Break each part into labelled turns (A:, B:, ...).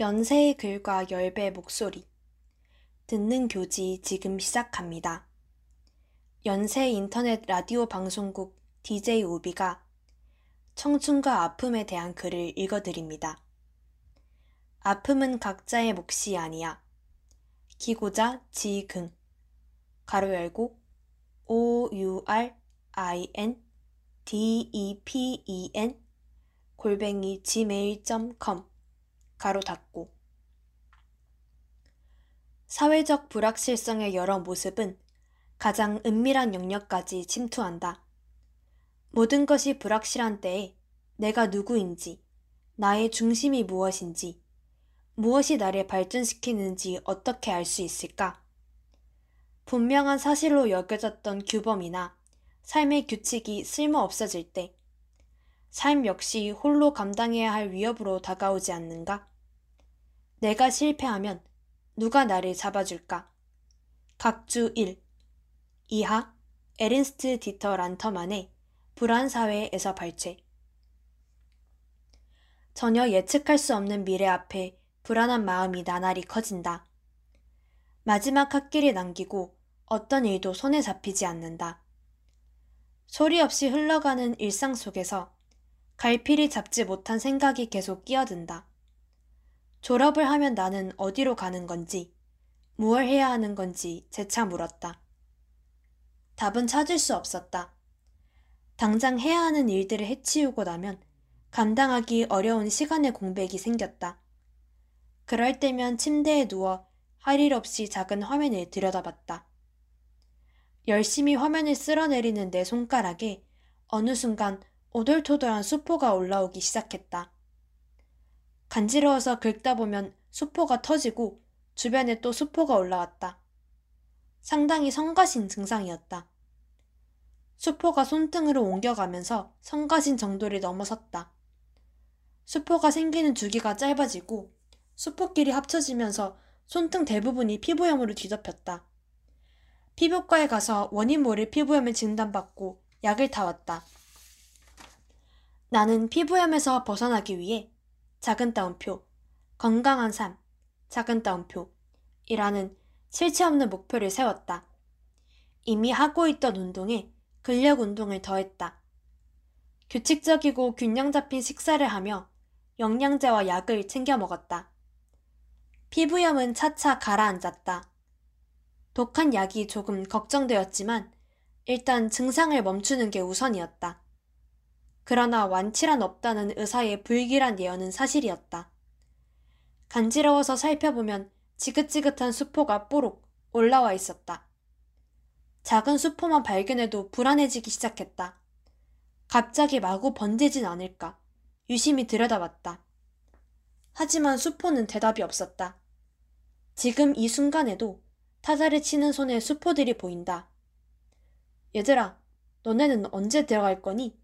A: 연세의 글과 열배 목소리. 듣는 교지 지금 시작합니다. 연세 인터넷 라디오 방송국 DJ 오비가 청춘과 아픔에 대한 글을 읽어드립니다. 아픔은 각자의 몫이 아니야. 기고자 지근. 가로 열고 O U R I N D E P E N 골뱅이 gmail.com 가로 닫고 사회적 불확실성의 여러 모습은 가장 은밀한 영역까지 침투한다. 모든 것이 불확실한 때에 내가 누구인지, 나의 중심이 무엇인지, 무엇이 나를 발전시키는지 어떻게 알 수 있을까? 분명한 사실로 여겨졌던 규범이나 삶의 규칙이 쓸모 없어질 때, 삶 역시 홀로 감당해야 할 위협으로 다가오지 않는가? 내가 실패하면 누가 나를 잡아줄까? 각주 1 이하 에른스트 디터 란터만의 불안사회에서 발췌 전혀 예측할 수 없는 미래 앞에 불안한 마음이 나날이 커진다. 마지막 학기를 남기고 어떤 일도 손에 잡히지 않는다. 소리 없이 흘러가는 일상 속에서 갈피를 잡지 못한 생각이 계속 끼어든다. 졸업을 하면 나는 어디로 가는 건지, 무얼 해야 하는 건지 재차 물었다. 답은 찾을 수 없었다. 당장 해야 하는 일들을 해치우고 나면 감당하기 어려운 시간의 공백이 생겼다. 그럴 때면 침대에 누워 할 일 없이 작은 화면을 들여다봤다. 열심히 화면을 쓸어내리는 내 손가락에 어느 순간 오돌토돌한 수포가 올라오기 시작했다. 간지러워서 긁다 보면 수포가 터지고 주변에 또 수포가 올라왔다. 상당히 성가신 증상이었다. 수포가 손등으로 옮겨가면서 성가신 정도를 넘어섰다. 수포가 생기는 주기가 짧아지고 수포끼리 합쳐지면서 손등 대부분이 피부염으로 뒤덮였다. 피부과에 가서 원인 모를 피부염을 진단받고 약을 타왔다. 나는 피부염에서 벗어나기 위해 작은 따옴표, 건강한 삶, 작은 따옴표, 이라는 실체 없는 목표를 세웠다. 이미 하고 있던 운동에 근력 운동을 더했다. 규칙적이고 균형 잡힌 식사를 하며 영양제와 약을 챙겨 먹었다. 피부염은 차차 가라앉았다. 독한 약이 조금 걱정되었지만 일단 증상을 멈추는 게 우선이었다. 그러나 완치란 없다는 의사의 불길한 예언은 사실이었다. 간지러워서 살펴보면 지긋지긋한 수포가 뽀록 올라와 있었다. 작은 수포만 발견해도 불안해지기 시작했다. 갑자기 마구 번지진 않을까 유심히 들여다봤다. 하지만 수포는 대답이 없었다. 지금 이 순간에도 타자를 치는 손에 수포들이 보인다. 얘들아, 너네는 언제 들어갈 거니?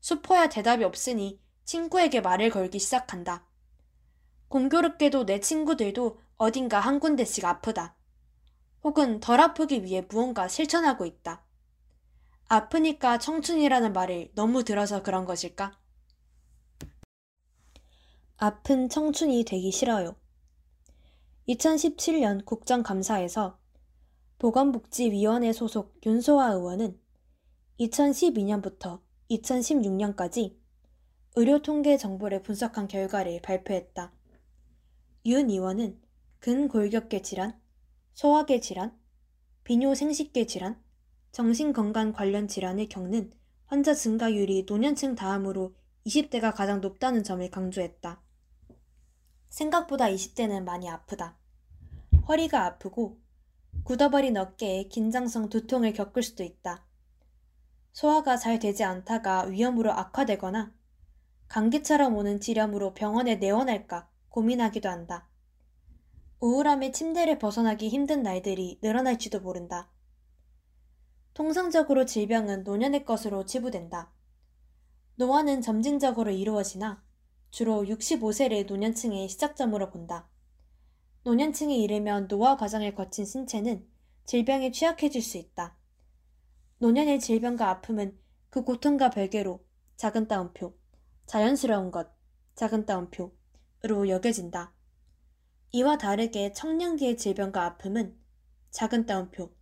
A: 수포야 대답이 없으니 친구에게 말을 걸기 시작한다. 공교롭게도 내 친구들도 어딘가 한 군데씩 아프다. 혹은 덜 아프기 위해 무언가 실천하고 있다. 아프니까 청춘이라는 말을 너무 들어서 그런 것일까? 아픈 청춘이 되기 싫어요. 2017년 국정감사에서 보건복지위원회 소속 윤소아 의원은 2012년부터 2016년까지 의료 통계 정보를 분석한 결과를 발표했다. 윤 의원은 근골격계 질환, 소화계 질환, 비뇨생식계 질환, 정신건강 관련 질환을 겪는 환자 증가율이 노년층 다음으로 20대가 가장 높다는 점을 강조했다. 생각보다 20대는 많이 아프다. 허리가 아프고 굳어버린 어깨에 긴장성 두통을 겪을 수도 있다. 소화가 잘 되지 않다가 위험으로 악화되거나 감기처럼 오는 질염으로 병원에 내원할까 고민하기도 한다. 우울함에 침대를 벗어나기 힘든 날들이 늘어날지도 모른다. 통상적으로 질병은 노년의 것으로 치부된다. 노화는 점진적으로 이루어지나 주로 65세를 노년층의 시작점으로 본다. 노년층에 이르면 노화 과정을 거친 신체는 질병에 취약해질 수 있다. 노년의 질병과 아픔은 그 고통과 별개로 작은 따옴표, 자연스러운 것, 작은 따옴표, 아픔으로 여겨진다. 이와 다르게 청년기의 질병과 아픔은 작은 따옴표,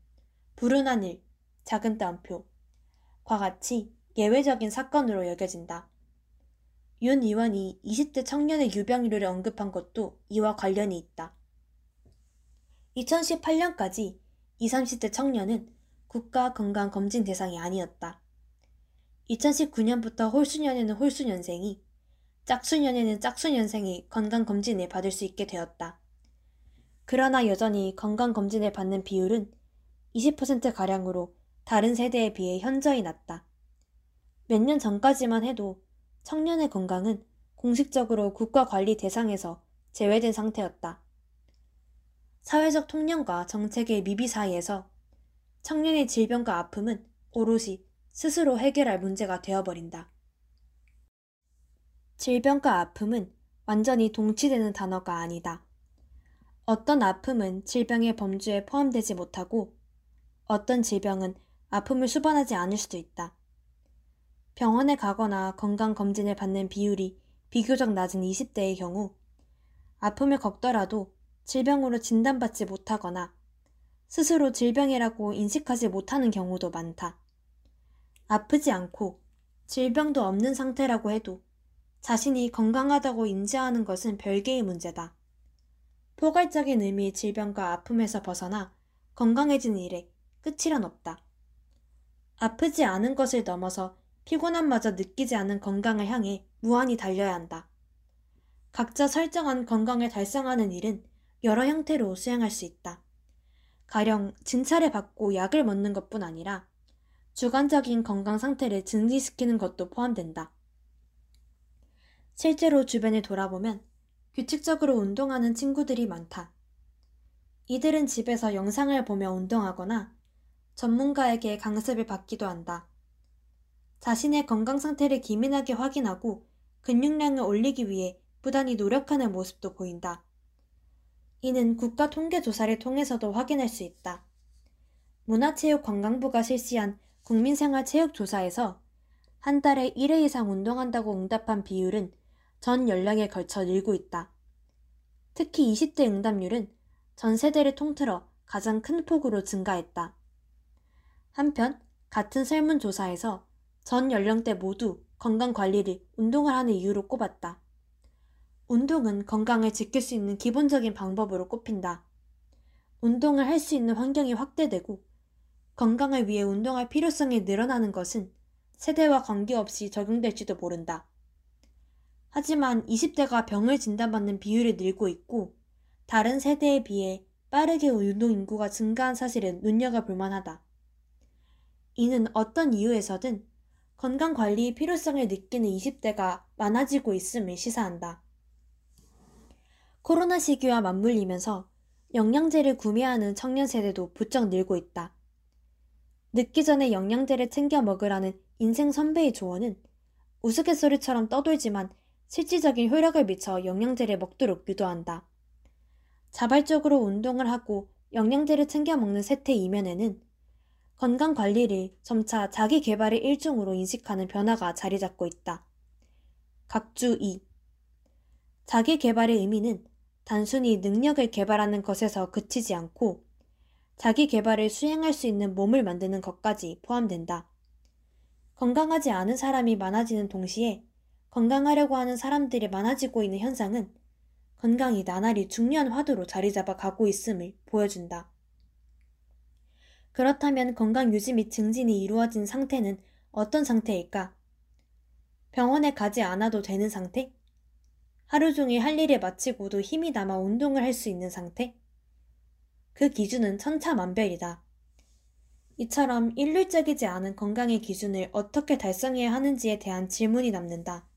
A: 불운한 일, 작은 따옴표, 과 같이 예외적인 사건으로 여겨진다. 윤 의원이 20대 청년의 유병률을 언급한 것도 이와 관련이 있다. 2018년까지 20, 30대 청년은 국가 건강 검진 대상이 아니었다. 2019년부터 홀수년에는 홀수년생이, 짝수년에는 짝수년생이 건강검진을 받을 수 있게 되었다. 그러나 여전히 건강검진을 받는 비율은 20%가량으로 다른 세대에 비해 현저히 낮다. 몇 년 전까지만 해도 청년의 건강은 공식적으로 국가 관리 대상에서 제외된 상태였다. 사회적 통념과 정책의 미비 사이에서 청년의 질병과 아픔은 오롯이 스스로 해결할 문제가 되어버린다. 질병과 아픔은 완전히 동치되는 단어가 아니다. 어떤 아픔은 질병의 범주에 포함되지 못하고 어떤 질병은 아픔을 수반하지 않을 수도 있다. 병원에 가거나 건강검진을 받는 비율이 비교적 낮은 20대의 경우 아픔을 겪더라도 질병으로 진단받지 못하거나 스스로 질병이라고 인식하지 못하는 경우도 많다. 아프지 않고 질병도 없는 상태라고 해도 자신이 건강하다고 인지하는 것은 별개의 문제다. 포괄적인 의미의 질병과 아픔에서 벗어나 건강해진 일에 끝이란 없다. 아프지 않은 것을 넘어서 피곤함마저 느끼지 않은 건강을 향해 무한히 달려야 한다. 각자 설정한 건강을 달성하는 일은 여러 형태로 수행할 수 있다. 가령 진찰을 받고 약을 먹는 것뿐 아니라 주관적인 건강 상태를 증진시키는 것도 포함된다. 실제로 주변을 돌아보면 규칙적으로 운동하는 친구들이 많다. 이들은 집에서 영상을 보며 운동하거나 전문가에게 강습을 받기도 한다. 자신의 건강 상태를 기민하게 확인하고 근육량을 올리기 위해 부단히 노력하는 모습도 보인다. 이는 국가 통계 조사를 통해서도 확인할 수 있다. 문화체육관광부가 실시한 국민생활체육조사에서 한 달에 1회 이상 운동한다고 응답한 비율은 전 연령에 걸쳐 늘고 있다. 특히 20대 응답률은 전 세대를 통틀어 가장 큰 폭으로 증가했다. 한편 같은 설문조사에서 전 연령대 모두 건강관리를 운동을 하는 이유로 꼽았다. 운동은 건강을 지킬 수 있는 기본적인 방법으로 꼽힌다. 운동을 할 수 있는 환경이 확대되고 건강을 위해 운동할 필요성이 늘어나는 것은 세대와 관계없이 적용될지도 모른다. 하지만 20대가 병을 진단받는 비율이 늘고 있고 다른 세대에 비해 빠르게 운동 인구가 증가한 사실은 눈여겨볼 만하다. 이는 어떤 이유에서든 건강 관리의 필요성을 느끼는 20대가 많아지고 있음을 시사한다. 코로나 시기와 맞물리면서 영양제를 구매하는 청년 세대도 부쩍 늘고 있다. 늦기 전에 영양제를 챙겨 먹으라는 인생 선배의 조언은 우스갯소리처럼 떠돌지만 실질적인 효력을 미쳐 영양제를 먹도록 유도한다. 자발적으로 운동을 하고 영양제를 챙겨 먹는 세태 이면에는 건강 관리를 점차 자기 개발의 일종으로 인식하는 변화가 자리 잡고 있다. 각주 2. 자기 개발의 의미는 단순히 능력을 개발하는 것에서 그치지 않고 자기 개발을 수행할 수 있는 몸을 만드는 것까지 포함된다. 건강하지 않은 사람이 많아지는 동시에 건강하려고 하는 사람들이 많아지고 있는 현상은 건강이 나날이 중요한 화두로 자리 잡아 가고 있음을 보여준다. 그렇다면 건강 유지 및 증진이 이루어진 상태는 어떤 상태일까? 병원에 가지 않아도 되는 상태? 하루 종일 할 일을 마치고도 힘이 남아 운동을 할 수 있는 상태? 그 기준은 천차만별이다. 이처럼 일률적이지 않은 건강의 기준을 어떻게 달성해야 하는지에 대한 질문이 남는다.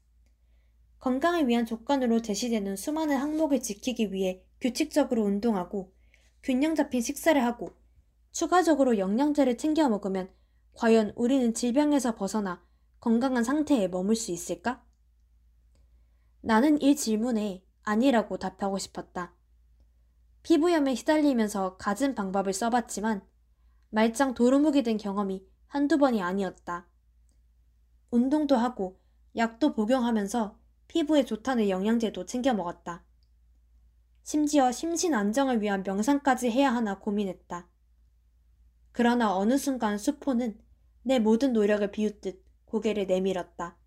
A: 건강을 위한 조건으로 제시되는 수많은 항목을 지키기 위해 규칙적으로 운동하고 균형 잡힌 식사를 하고 추가적으로 영양제를 챙겨 먹으면 과연 우리는 질병에서 벗어나 건강한 상태에 머물 수 있을까? 나는 이 질문에 아니라고 답하고 싶었다. 피부염에 시달리면서 갖은 방법을 써봤지만 말짱 도루묵이 된 경험이 한두 번이 아니었다. 운동도 하고 약도 복용하면서 피부에 좋다는 영양제도 챙겨 먹었다. 심지어 심신 안정을 위한 명상까지 해야 하나 고민했다. 그러나 어느 순간 수포는 내 모든 노력을 비웃듯 고개를 내밀었다.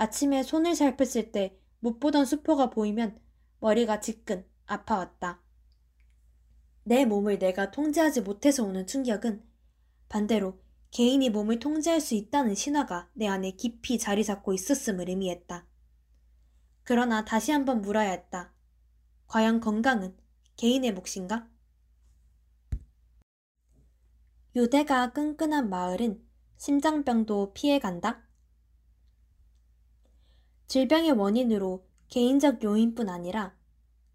A: 아침에 손을 살폈을 때 못 보던 수포가 보이면 머리가 지끈 아파왔다. 내 몸을 내가 통제하지 못해서 오는 충격은 반대로 개인이 몸을 통제할 수 있다는 신화가 내 안에 깊이 자리 잡고 있었음을 의미했다. 그러나 다시 한번 물어야 했다. 과연 건강은 개인의 몫인가? 유대가 끈끈한 마을은 심장병도 피해간다? 질병의 원인으로 개인적 요인뿐 아니라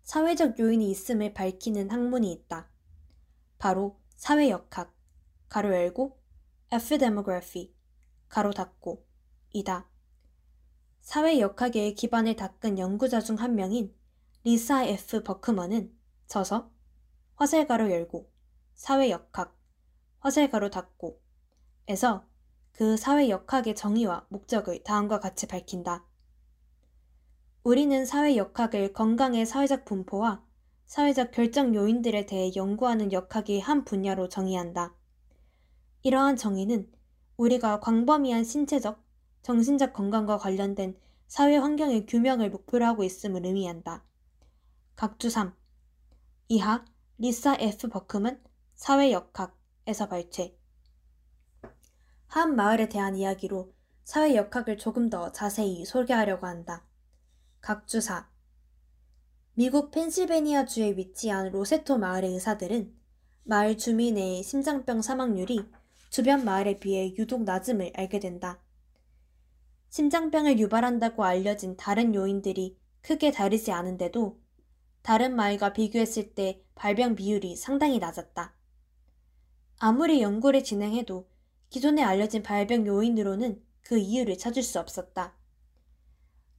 A: 사회적 요인이 있음을 밝히는 학문이 있다. 바로 사회역학, 가로 열고, epidemiography, 가로 닫고, 이다. 사회역학의 기반을 닦은 연구자 중 한 명인 리사 F. 버크먼은 저서 화살가로 열고, 사회역학, 화살가로 닫고, 에서 그 사회역학의 정의와 목적을 다음과 같이 밝힌다. 우리는 사회 역학을 건강의 사회적 분포와 사회적 결정 요인들에 대해 연구하는 역학의 한 분야로 정의한다. 이러한 정의는 우리가 광범위한 신체적, 정신적 건강과 관련된 사회 환경의 규명을 목표로 하고 있음을 의미한다. 각주 3. 이하 리사 F. 버큼은 사회 역학에서 발췌. 한 마을에 대한 이야기로 사회 역학을 조금 더 자세히 소개하려고 한다. 각주사 미국 펜실베니아주에 위치한 로세토 마을의 의사들은 마을 주민의 심장병 사망률이 주변 마을에 비해 유독 낮음을 알게 된다. 심장병을 유발한다고 알려진 다른 요인들이 크게 다르지 않은데도 다른 마을과 비교했을 때 발병 비율이 상당히 낮았다. 아무리 연구를 진행해도 기존에 알려진 발병 요인으로는 그 이유를 찾을 수 없었다.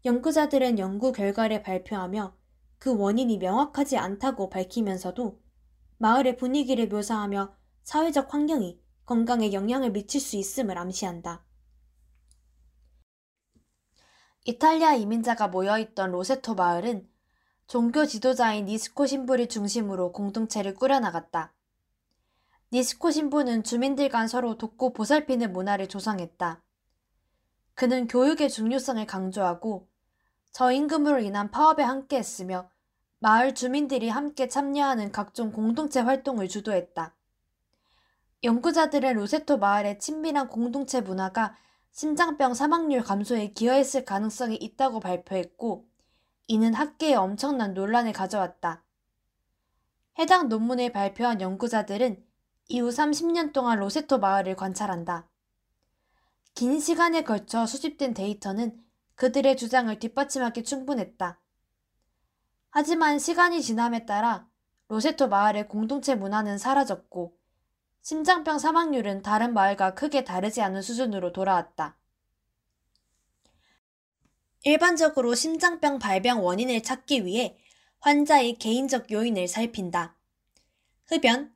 A: 연구자들은 연구 결과를 발표하며 그 원인이 명확하지 않다고 밝히면서도 마을의 분위기를 묘사하며 사회적 환경이 건강에 영향을 미칠 수 있음을 암시한다. 이탈리아 이민자가 모여있던 로세토 마을은 종교 지도자인 니스코 신부를 중심으로 공동체를 꾸려나갔다. 니스코 신부는 주민들 간 서로 돕고 보살피는 문화를 조성했다. 그는 교육의 중요성을 강조하고 저임금으로 인한 파업에 함께했으며 마을 주민들이 함께 참여하는 각종 공동체 활동을 주도했다. 연구자들은 로세토 마을의 친밀한 공동체 문화가 심장병 사망률 감소에 기여했을 가능성이 있다고 발표했고, 이는 학계에 엄청난 논란을 가져왔다. 해당 논문을 발표한 연구자들은 이후 30년 동안 로세토 마을을 관찰한다. 긴 시간에 걸쳐 수집된 데이터는 그들의 주장을 뒷받침하기 충분했다. 하지만 시간이 지남에 따라 로세토 마을의 공동체 문화는 사라졌고 심장병 사망률은 다른 마을과 크게 다르지 않은 수준으로 돌아왔다. 일반적으로 심장병 발병 원인을 찾기 위해 환자의 개인적 요인을 살핀다. 흡연,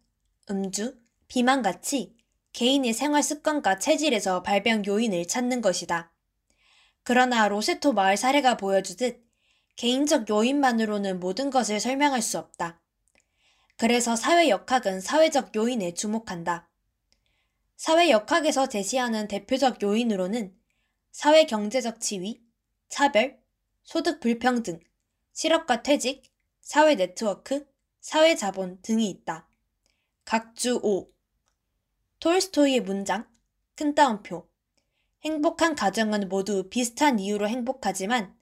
A: 음주, 비만 같이 개인의 생활 습관과 체질에서 발병 요인을 찾는 것이다. 그러나 로세토 마을 사례가 보여주듯 개인적 요인만으로는 모든 것을 설명할 수 없다. 그래서 사회 역학은 사회적 요인에 주목한다. 사회 역학에서 제시하는 대표적 요인으로는 사회 경제적 지위, 차별, 소득 불평등, 실업과 퇴직, 사회 네트워크, 사회 자본 등이 있다. 각주 5. 톨스토이의 문장, 큰 따옴표. 행복한 가정은 모두 비슷한 이유로 행복하지만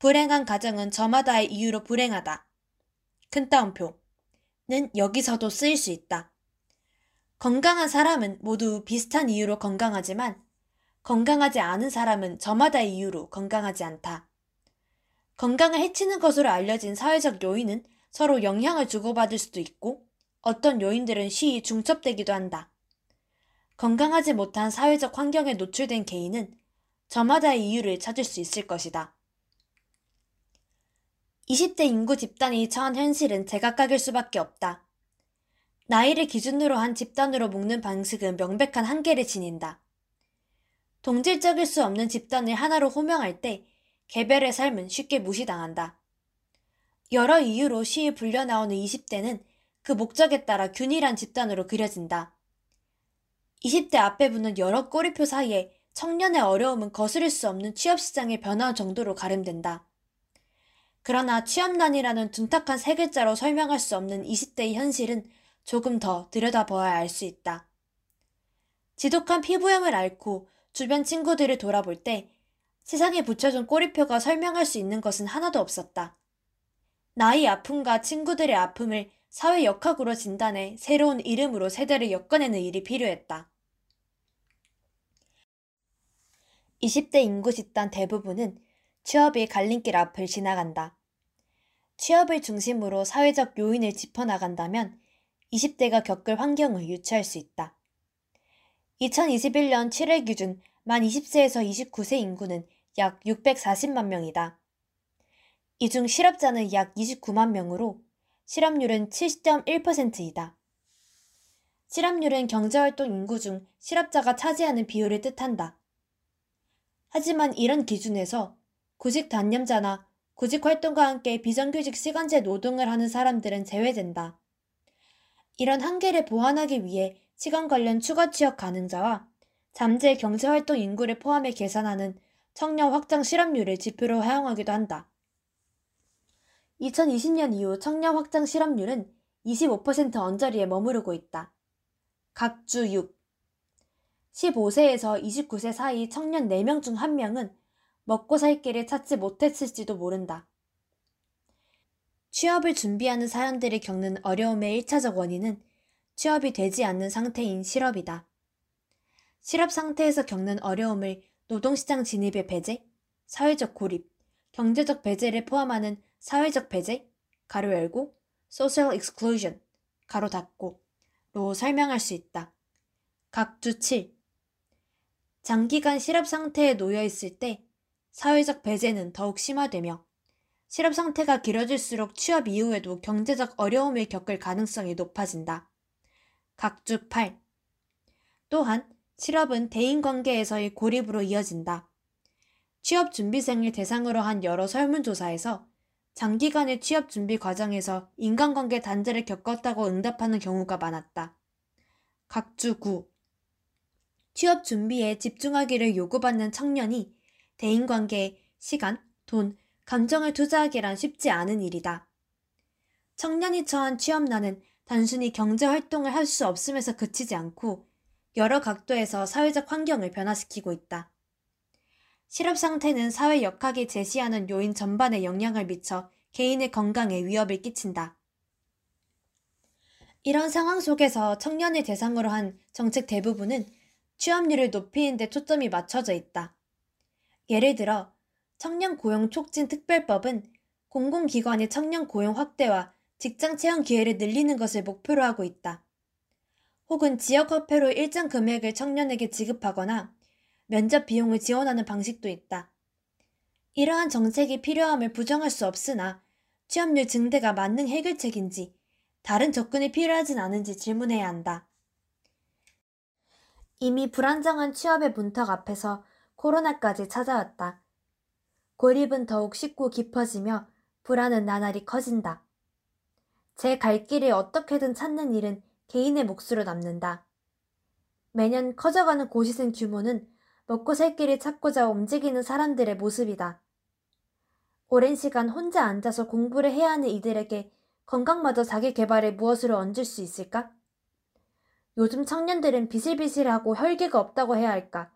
A: 불행한 가정은 저마다의 이유로 불행하다. 큰 따옴표는 여기서도 쓰일 수 있다. 건강한 사람은 모두 비슷한 이유로 건강하지만 건강하지 않은 사람은 저마다의 이유로 건강하지 않다. 건강을 해치는 것으로 알려진 사회적 요인은 서로 영향을 주고받을 수도 있고 어떤 요인들은 쉬이 중첩되기도 한다. 건강하지 못한 사회적 환경에 노출된 개인은 저마다의 이유를 찾을 수 있을 것이다. 20대 인구 집단이 처한 현실은 제각각일 수밖에 없다. 나이를 기준으로 한 집단으로 묶는 방식은 명백한 한계를 지닌다. 동질적일 수 없는 집단을 하나로 호명할 때 개별의 삶은 쉽게 무시당한다. 여러 이유로 시에 불려 나오는 20대는 그 목적에 따라 균일한 집단으로 그려진다. 20대 앞에 붙는 여러 꼬리표 사이에 청년의 어려움은 거스를 수 없는 취업시장의 변화 정도로 가름된다. 그러나 취업난이라는 둔탁한 세 글자로 설명할 수 없는 20대의 현실은 조금 더 들여다보아야 알 수 있다. 지독한 피부염을 앓고 주변 친구들을 돌아볼 때 세상에 붙여준 꼬리표가 설명할 수 있는 것은 하나도 없었다. 나의 아픔과 친구들의 아픔을 사회 역학으로 진단해 새로운 이름으로 세대를 엮어내는 일이 필요했다. 20대 인구 집단 대부분은 취업의 갈림길 앞을 지나간다. 취업을 중심으로 사회적 요인을 짚어나간다면 20대가 겪을 환경을 유추할 수 있다. 2021년 7월 기준 만 20세에서 29세 인구는 약 640만 명이다. 이 중 실업자는 약 29만 명으로 실업률은 70.1%이다. 실업률은 경제활동 인구 중 실업자가 차지하는 비율을 뜻한다. 하지만 이런 기준에서 구직 단념자나 구직 활동과 함께 비정규직 시간제 노동을 하는 사람들은 제외된다. 이런 한계를 보완하기 위해 시간 관련 추가 취업 가능자와 잠재 경제활동 인구를 포함해 계산하는 청년 확장 실업률을 지표로 사용하기도 한다. 2020년 이후 청년 확장 실업률은 25% 언저리에 머무르고 있다. 각주 6. 15세에서 29세 사이 청년 4명 중 1명은 먹고 살 길을 찾지 못했을지도 모른다. 취업을 준비하는 사람들이 겪는 어려움의 1차적 원인은 취업이 되지 않는 상태인 실업이다. 실업 상태에서 겪는 어려움을 노동시장 진입의 배제, 사회적 고립, 경제적 배제를 포함하는 사회적 배제, 가로 열고, social exclusion, 가로 닫고, 로 설명할 수 있다. 각주 7. 장기간 실업 상태에 놓여 있을 때 사회적 배제는 더욱 심화되며 실업 상태가 길어질수록 취업 이후에도 경제적 어려움을 겪을 가능성이 높아진다. 각주 8. 또한 실업은 대인 관계에서의 고립으로 이어진다. 취업 준비생을 대상으로 한 여러 설문조사에서 장기간의 취업 준비 과정에서 인간관계 단절을 겪었다고 응답하는 경우가 많았다. 각주 9. 취업 준비에 집중하기를 요구받는 청년이 대인관계에 시간, 돈, 감정을 투자하기란 쉽지 않은 일이다. 청년이 처한 취업난은 단순히 경제 활동을 할 수 없음에서 그치지 않고 여러 각도에서 사회적 환경을 변화시키고 있다. 실업 상태는 사회 역학이 제시하는 요인 전반에 영향을 미쳐 개인의 건강에 위협을 끼친다. 이런 상황 속에서 청년을 대상으로 한 정책 대부분은 취업률을 높이는 데 초점이 맞춰져 있다. 예를 들어 청년 고용 촉진 특별법은 공공기관의 청년 고용 확대와 직장 채용 기회를 늘리는 것을 목표로 하고 있다. 혹은 지역화폐로 일정 금액을 청년에게 지급하거나 면접 비용을 지원하는 방식도 있다. 이러한 정책이 필요함을 부정할 수 없으나 취업률 증대가 맞는 해결책인지 다른 접근이 필요하진 않은지 질문해야 한다. 이미 불안정한 취업의 문턱 앞에서 코로나까지 찾아왔다. 고립은 더욱 쉽고 깊어지며 불안은 나날이 커진다. 제 갈 길을 어떻게든 찾는 일은 개인의 몫으로 남는다. 매년 커져가는 고시생 규모는 먹고 살 길을 찾고자 움직이는 사람들의 모습이다. 오랜 시간 혼자 앉아서 공부를 해야 하는 이들에게 건강마저 자기 개발에 무엇으로 얹을 수 있을까? 요즘 청년들은 비실비실하고 혈기가 없다고 해야 할까?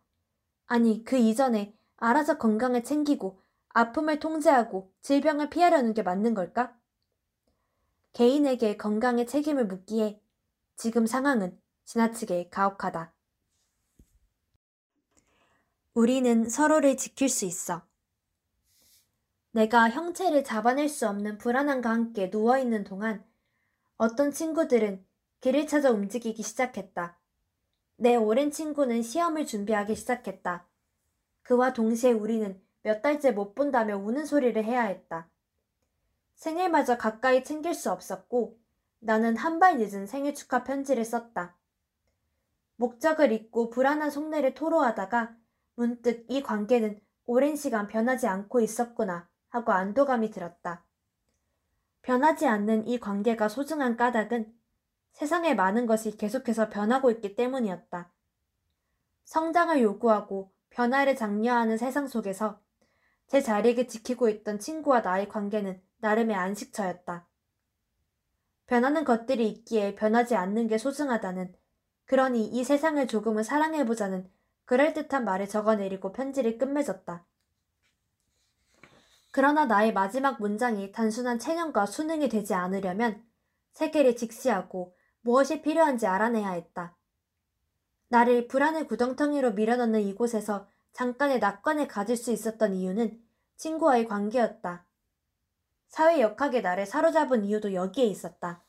A: 아니, 그 이전에 알아서 건강을 챙기고 아픔을 통제하고 질병을 피하려는 게 맞는 걸까? 개인에게 건강의 책임을 묻기에 지금 상황은 지나치게 가혹하다. 우리는 서로를 지킬 수 있어. 내가 형체를 잡아낼 수 없는 불안함과 함께 누워있는 동안 어떤 친구들은 길을 찾아 움직이기 시작했다. 내 오랜 친구는 시험을 준비하기 시작했다. 그와 동시에 우리는 몇 달째 못 본다며 우는 소리를 해야 했다. 생일마저 가까이 챙길 수 없었고 나는 한 발 늦은 생일 축하 편지를 썼다. 목적을 잊고 불안한 속내를 토로하다가 문득 이 관계는 오랜 시간 변하지 않고 있었구나 하고 안도감이 들었다. 변하지 않는 이 관계가 소중한 까닭은 세상의 많은 것이 계속해서 변하고 있기 때문이었다. 성장을 요구하고 변화를 장려하는 세상 속에서 제 자리를 지키고 있던 친구와 나의 관계는 나름의 안식처였다. 변하는 것들이 있기에 변하지 않는 게 소중하다는 그러니 이 세상을 조금은 사랑해보자는 그럴듯한 말을 적어내리고 편지를 끝맺었다. 그러나 나의 마지막 문장이 단순한 체념과 수능이 되지 않으려면 세계를 직시하고 무엇이 필요한지 알아내야 했다. 나를 불안의 구덩텅이로 밀어넣는 이곳에서 잠깐의 낙관을 가질 수 있었던 이유는 친구와의 관계였다. 사회 역학의 나를 사로잡은 이유도 여기에 있었다.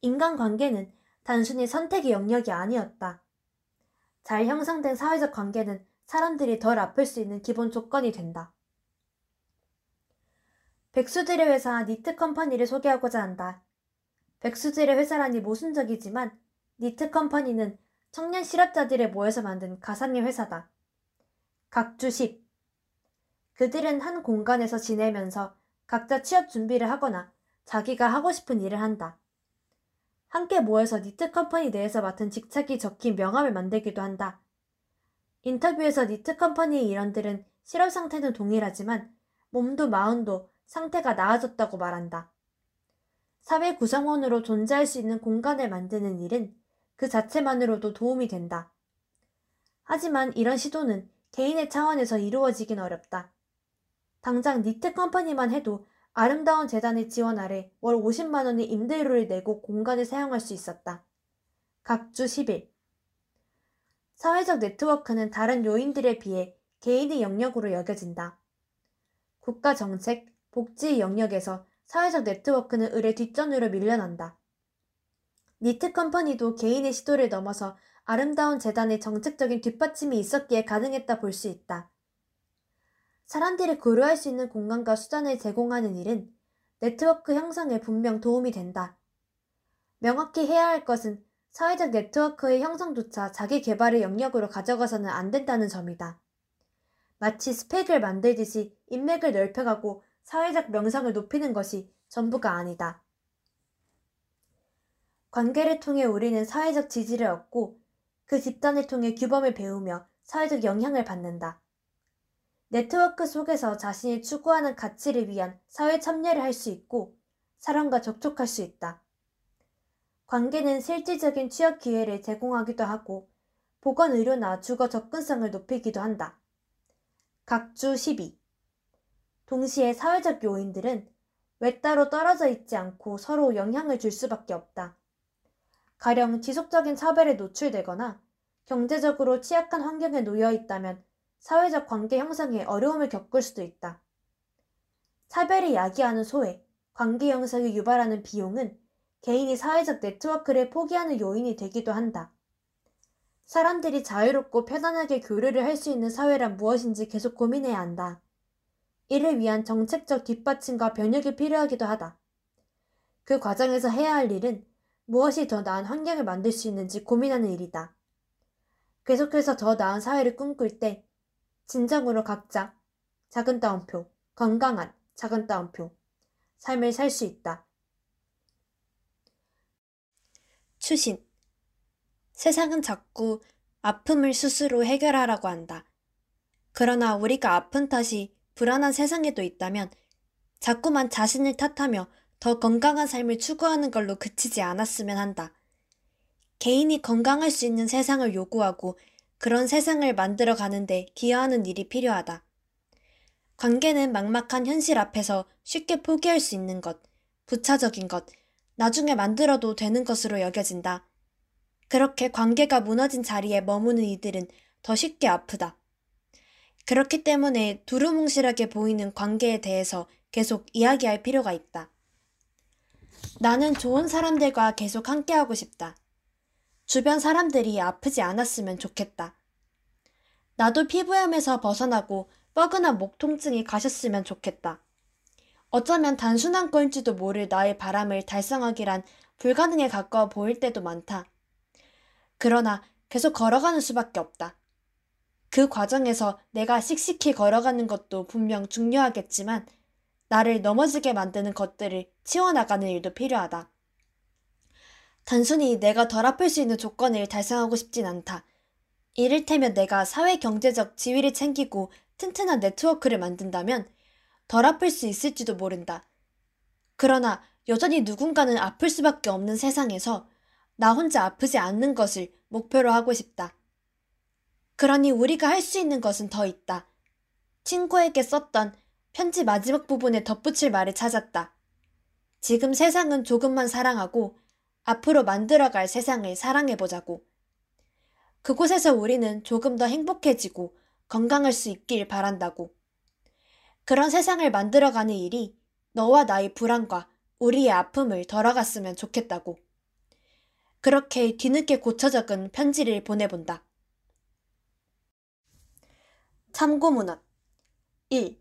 A: 인간 관계는 단순히 선택의 영역이 아니었다. 잘 형성된 사회적 관계는 사람들이 덜 아플 수 있는 기본 조건이 된다. 백수들의 회사 니트 컴퍼니를 소개하고자 한다. 백수들의 회사라니 모순적이지만 니트 컴퍼니는 청년 실업자들의 모여서 만든 가상의 회사다. 각주 10. 그들은 한 공간에서 지내면서 각자 취업 준비를 하거나 자기가 하고 싶은 일을 한다. 함께 모여서 니트 컴퍼니 내에서 맡은 직책이 적힌 명함을 만들기도 한다. 인터뷰에서 니트 컴퍼니의 일원들은 실업 상태는 동일하지만 몸도 마음도 상태가 나아졌다고 말한다. 사회 구성원으로 존재할 수 있는 공간을 만드는 일은 그 자체만으로도 도움이 된다. 하지만 이런 시도는 개인의 차원에서 이루어지긴 어렵다. 당장 니트 컴퍼니만 해도 아름다운 재단의 지원 아래 월 50만 원의 임대료를 내고 공간을 사용할 수 있었다. 각주 10일. 사회적 네트워크는 다른 요인들에 비해 개인의 영역으로 여겨진다. 국가 정책, 복지 영역에서 사회적 네트워크는 을의 뒷전으로 밀려난다. 니트 컴퍼니도 개인의 시도를 넘어서 아름다운 재단의 정책적인 뒷받침이 있었기에 가능했다 볼 수 있다. 사람들이 고려할 수 있는 공간과 수단을 제공하는 일은 네트워크 형성에 분명 도움이 된다. 명확히 해야 할 것은 사회적 네트워크의 형성조차 자기 개발의 영역으로 가져가서는 안 된다는 점이다. 마치 스펙을 만들듯이 인맥을 넓혀가고 사회적 명성을 높이는 것이 전부가 아니다. 관계를 통해 우리는 사회적 지지를 얻고 그 집단을 통해 규범을 배우며 사회적 영향을 받는다. 네트워크 속에서 자신이 추구하는 가치를 위한 사회 참여를 할 수 있고 사람과 접촉할 수 있다. 관계는 실질적인 취업 기회를 제공하기도 하고 보건 의료나 주거 접근성을 높이기도 한다. 각주 12. 동시에 사회적 요인들은 외따로 떨어져 있지 않고 서로 영향을 줄 수밖에 없다. 가령 지속적인 차별에 노출되거나 경제적으로 취약한 환경에 놓여 있다면 사회적 관계 형성에 어려움을 겪을 수도 있다. 차별이 야기하는 소외, 관계 형성이 유발하는 비용은 개인이 사회적 네트워크를 포기하는 요인이 되기도 한다. 사람들이 자유롭고 편안하게 교류를 할 수 있는 사회란 무엇인지 계속 고민해야 한다. 이를 위한 정책적 뒷받침과 변혁이 필요하기도 하다. 그 과정에서 해야 할 일은 무엇이 더 나은 환경을 만들 수 있는지 고민하는 일이다. 계속해서 더 나은 사회를 꿈꿀 때 진정으로 각자 작은 따옴표, 건강한 작은 따옴표, 삶을 살 수 있다. 추신. 세상은 자꾸 아픔을 스스로 해결하라고 한다. 그러나 우리가 아픈 탓이 불안한 세상에도 있다면 자꾸만 자신을 탓하며 더 건강한 삶을 추구하는 걸로 그치지 않았으면 한다. 개인이 건강할 수 있는 세상을 요구하고 그런 세상을 만들어 가는데 기여하는 일이 필요하다. 관계는 막막한 현실 앞에서 쉽게 포기할 수 있는 것, 부차적인 것, 나중에 만들어도 되는 것으로 여겨진다. 그렇게 관계가 무너진 자리에 머무는 이들은 더 쉽게 아프다. 그렇기 때문에 두루뭉실하게 보이는 관계에 대해서 계속 이야기할 필요가 있다. 나는 좋은 사람들과 계속 함께하고 싶다. 주변 사람들이 아프지 않았으면 좋겠다. 나도 피부염에서 벗어나고 뻐근한 목 통증이 가셨으면 좋겠다. 어쩌면 단순한 건지도 모를 나의 바람을 달성하기란 불가능에 가까워 보일 때도 많다. 그러나 계속 걸어가는 수밖에 없다. 그 과정에서 내가 씩씩히 걸어가는 것도 분명 중요하겠지만 나를 넘어지게 만드는 것들을 치워나가는 일도 필요하다. 단순히 내가 덜 아플 수 있는 조건을 달성하고 싶진 않다. 이를테면 내가 사회 경제적 지위를 챙기고 튼튼한 네트워크를 만든다면 덜 아플 수 있을지도 모른다. 그러나 여전히 누군가는 아플 수밖에 없는 세상에서 나 혼자 아프지 않는 것을 목표로 하고 싶다. 그러니 우리가 할 수 있는 것은 더 있다. 친구에게 썼던 편지 마지막 부분에 덧붙일 말을 찾았다. 지금 세상은 조금만 사랑하고 앞으로 만들어갈 세상을 사랑해보자고. 그곳에서 우리는 조금 더 행복해지고 건강할 수 있길 바란다고. 그런 세상을 만들어가는 일이 너와 나의 불안과 우리의 아픔을 덜어갔으면 좋겠다고. 그렇게 뒤늦게 고쳐 적은 편지를 보내본다. 참고문헌 1.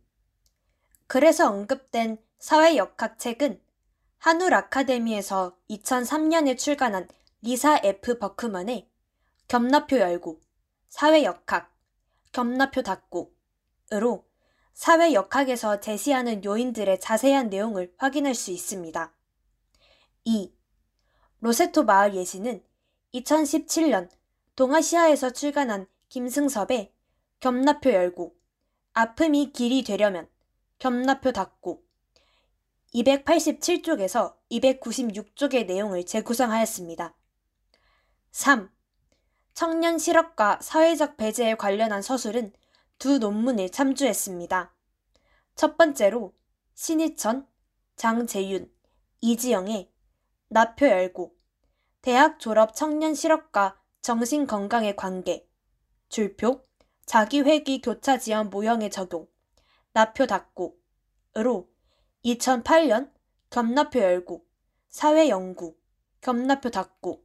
A: 그래서 언급된 사회역학 책은 한울 아카데미에서 2003년에 출간한 리사 F. 버크먼의 겸나표 열고, 사회 역학, 겸나표 닫고으로 사회 역학에서 제시하는 요인들의 자세한 내용을 확인할 수 있습니다. 2. 로세토 마을 예시는 2017년 동아시아에서 출간한 김승섭의 겸나표 열고, 아픔이 길이 되려면 겸나표 닫고 287쪽에서 296쪽의 내용을 재구성하였습니다. 3. 청년 실업과 사회적 배제에 관련한 서술은 두 논문을 참조했습니다. 첫 번째로 신희천, 장재윤, 이지영의 나표 열고 대학 졸업 청년 실업과 정신 건강의 관계 줄표 자기회귀 교차 지원 모형의 적용 나표 닫고으로 2008년 겸나표 열고 사회연구 겸나표 닫고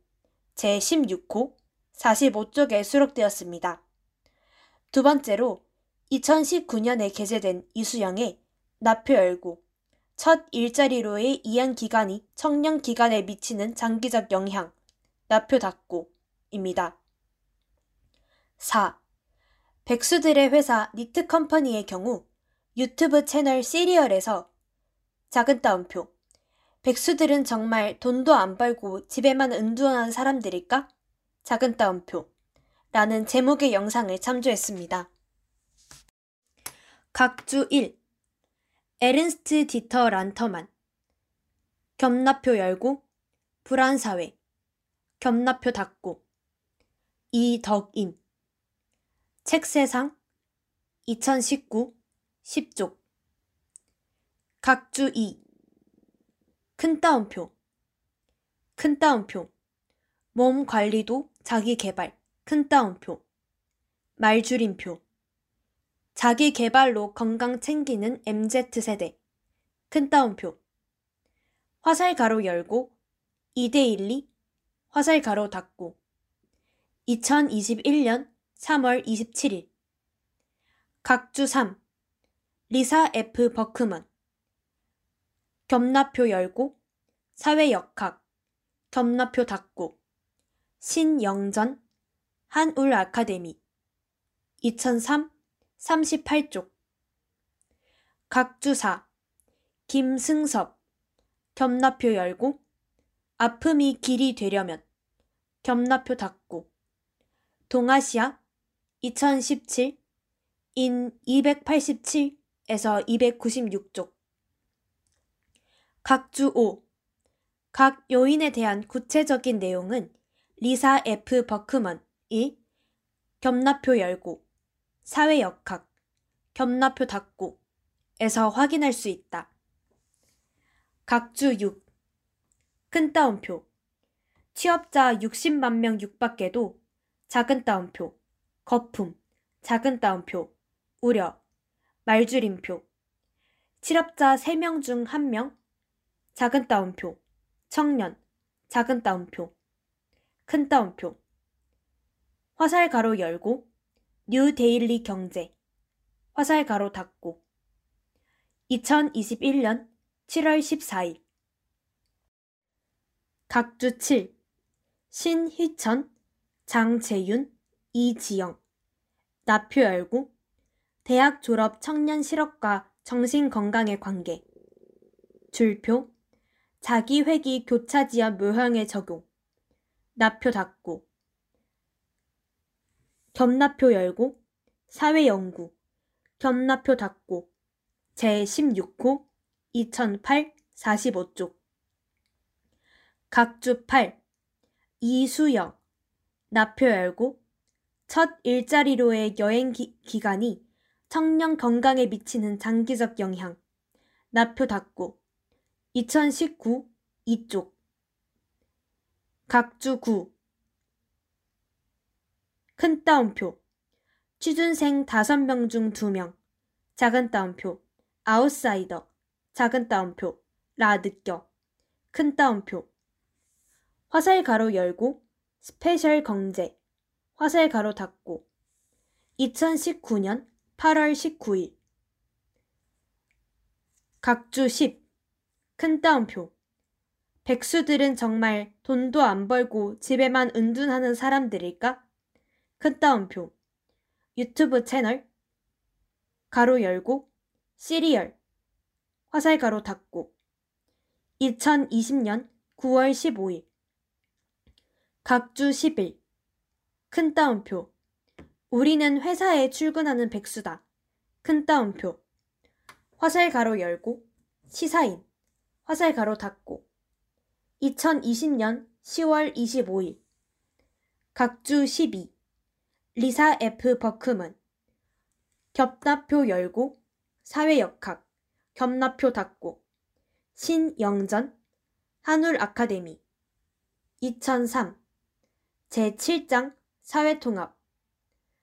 A: 제16호 45쪽에 수록되었습니다. 두 번째로 2019년에 게재된 이수영의 나표 열고 첫 일자리로의 이한 기간이 청년 기간에 미치는 장기적 영향 낫표 닫고입니다. 4. 백수들의 회사 니트 컴퍼니의 경우 유튜브 채널 시리얼에서 작은 따옴표. 백수들은 정말 돈도 안 벌고 집에만 은둔한 사람들일까? 작은 따옴표. 라는 제목의 영상을 참조했습니다. 각주 1. 에른스트 디터 란터만. 겸나표 열고, 불안사회. 겸나표 닫고. 이덕인. 책세상 2019 10쪽 각주 2. 큰 따옴표. 큰 따옴표. 몸 관리도 자기 개발. 큰 따옴표. 말줄임표. 자기 개발로 건강 챙기는 MZ세대. 큰 따옴표. 화살 가로 열고 2대12 화살 가로 닫고 2021년 3월 27일 각주 3 리사 F. 버크먼 겸나표 열고 사회역학 겸나표 닫고 신영전 한울 아카데미 2003 38쪽. 각주사 김승섭 겸나표 열고 아픔이 길이 되려면 겸나표 닫고. 동아시아 2017 인 287에서 296쪽 각주 5. 각 요인에 대한 구체적인 내용은 리사 F. 버크먼이 겸나표 열고, 사회역학, 겸나표 닫고 에서 확인할 수 있다. 각주 6. 큰 따옴표. 취업자 60만 명 육밖에도 작은 따옴표, 거품, 작은 따옴표, 우려, 말줄임표. 취업자 3명 중 1명, 작은 따옴표, 청년, 작은 따옴표, 큰 따옴표. 화살 괄호 열고, 뉴 데일리 경제, 화살 괄호 닫고. 2021년 7월 14일. 각주 7. 신희천, 장재윤, 이지영. 낫표 열고 대학 졸업 청년 실업과 정신 건강의 관계 줄표 자기 회기 교차 지연 묘형의 적용. 나표 닫고. 겸나표 열고. 사회 연구. 겸나표 닫고. 제16호 2008 45쪽. 각주 8 이수영. 나표 열고. 첫 일자리로의 여행 기, 기간이 청년 건강에 미치는 장기적 영향. 낫표 닫고 2019 2쪽. 각주 9 큰 따옴표. 취준생 5명 중 2명. 작은 따옴표. 아웃사이더. 작은 따옴표. 라 느껴. 큰 따옴표. 화살 괄호 열고 스페셜 경제. 화살 가로 닫고. 2019년 8월 19일. 각주 10 큰 따옴표. 백수들은 정말 돈도 안 벌고 집에만 은둔하는 사람들일까? 큰 따옴표. 유튜브 채널. 가로 열고 시리얼. 화살 가로 닫고. 2020년 9월 15일. 각주 10일. 큰 따옴표. 우리는 회사에 출근하는 백수다. 큰 따옴표. 화살 가로 열고 시사인 화살 가로 닫고. 2020년 10월 25일. 각주 12 리사 F 버크먼 겹나표 열고 사회역학. 겹나표 닫고. 신영전. 한울 아카데미. 2003 제7장 사회통합.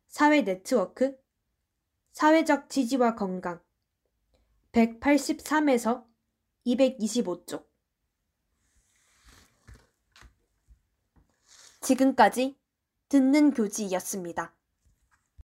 A: 사회 네트워크. 사회적 지지와 건강. 183에서 225쪽 지금까지 듣는 교지였습니다.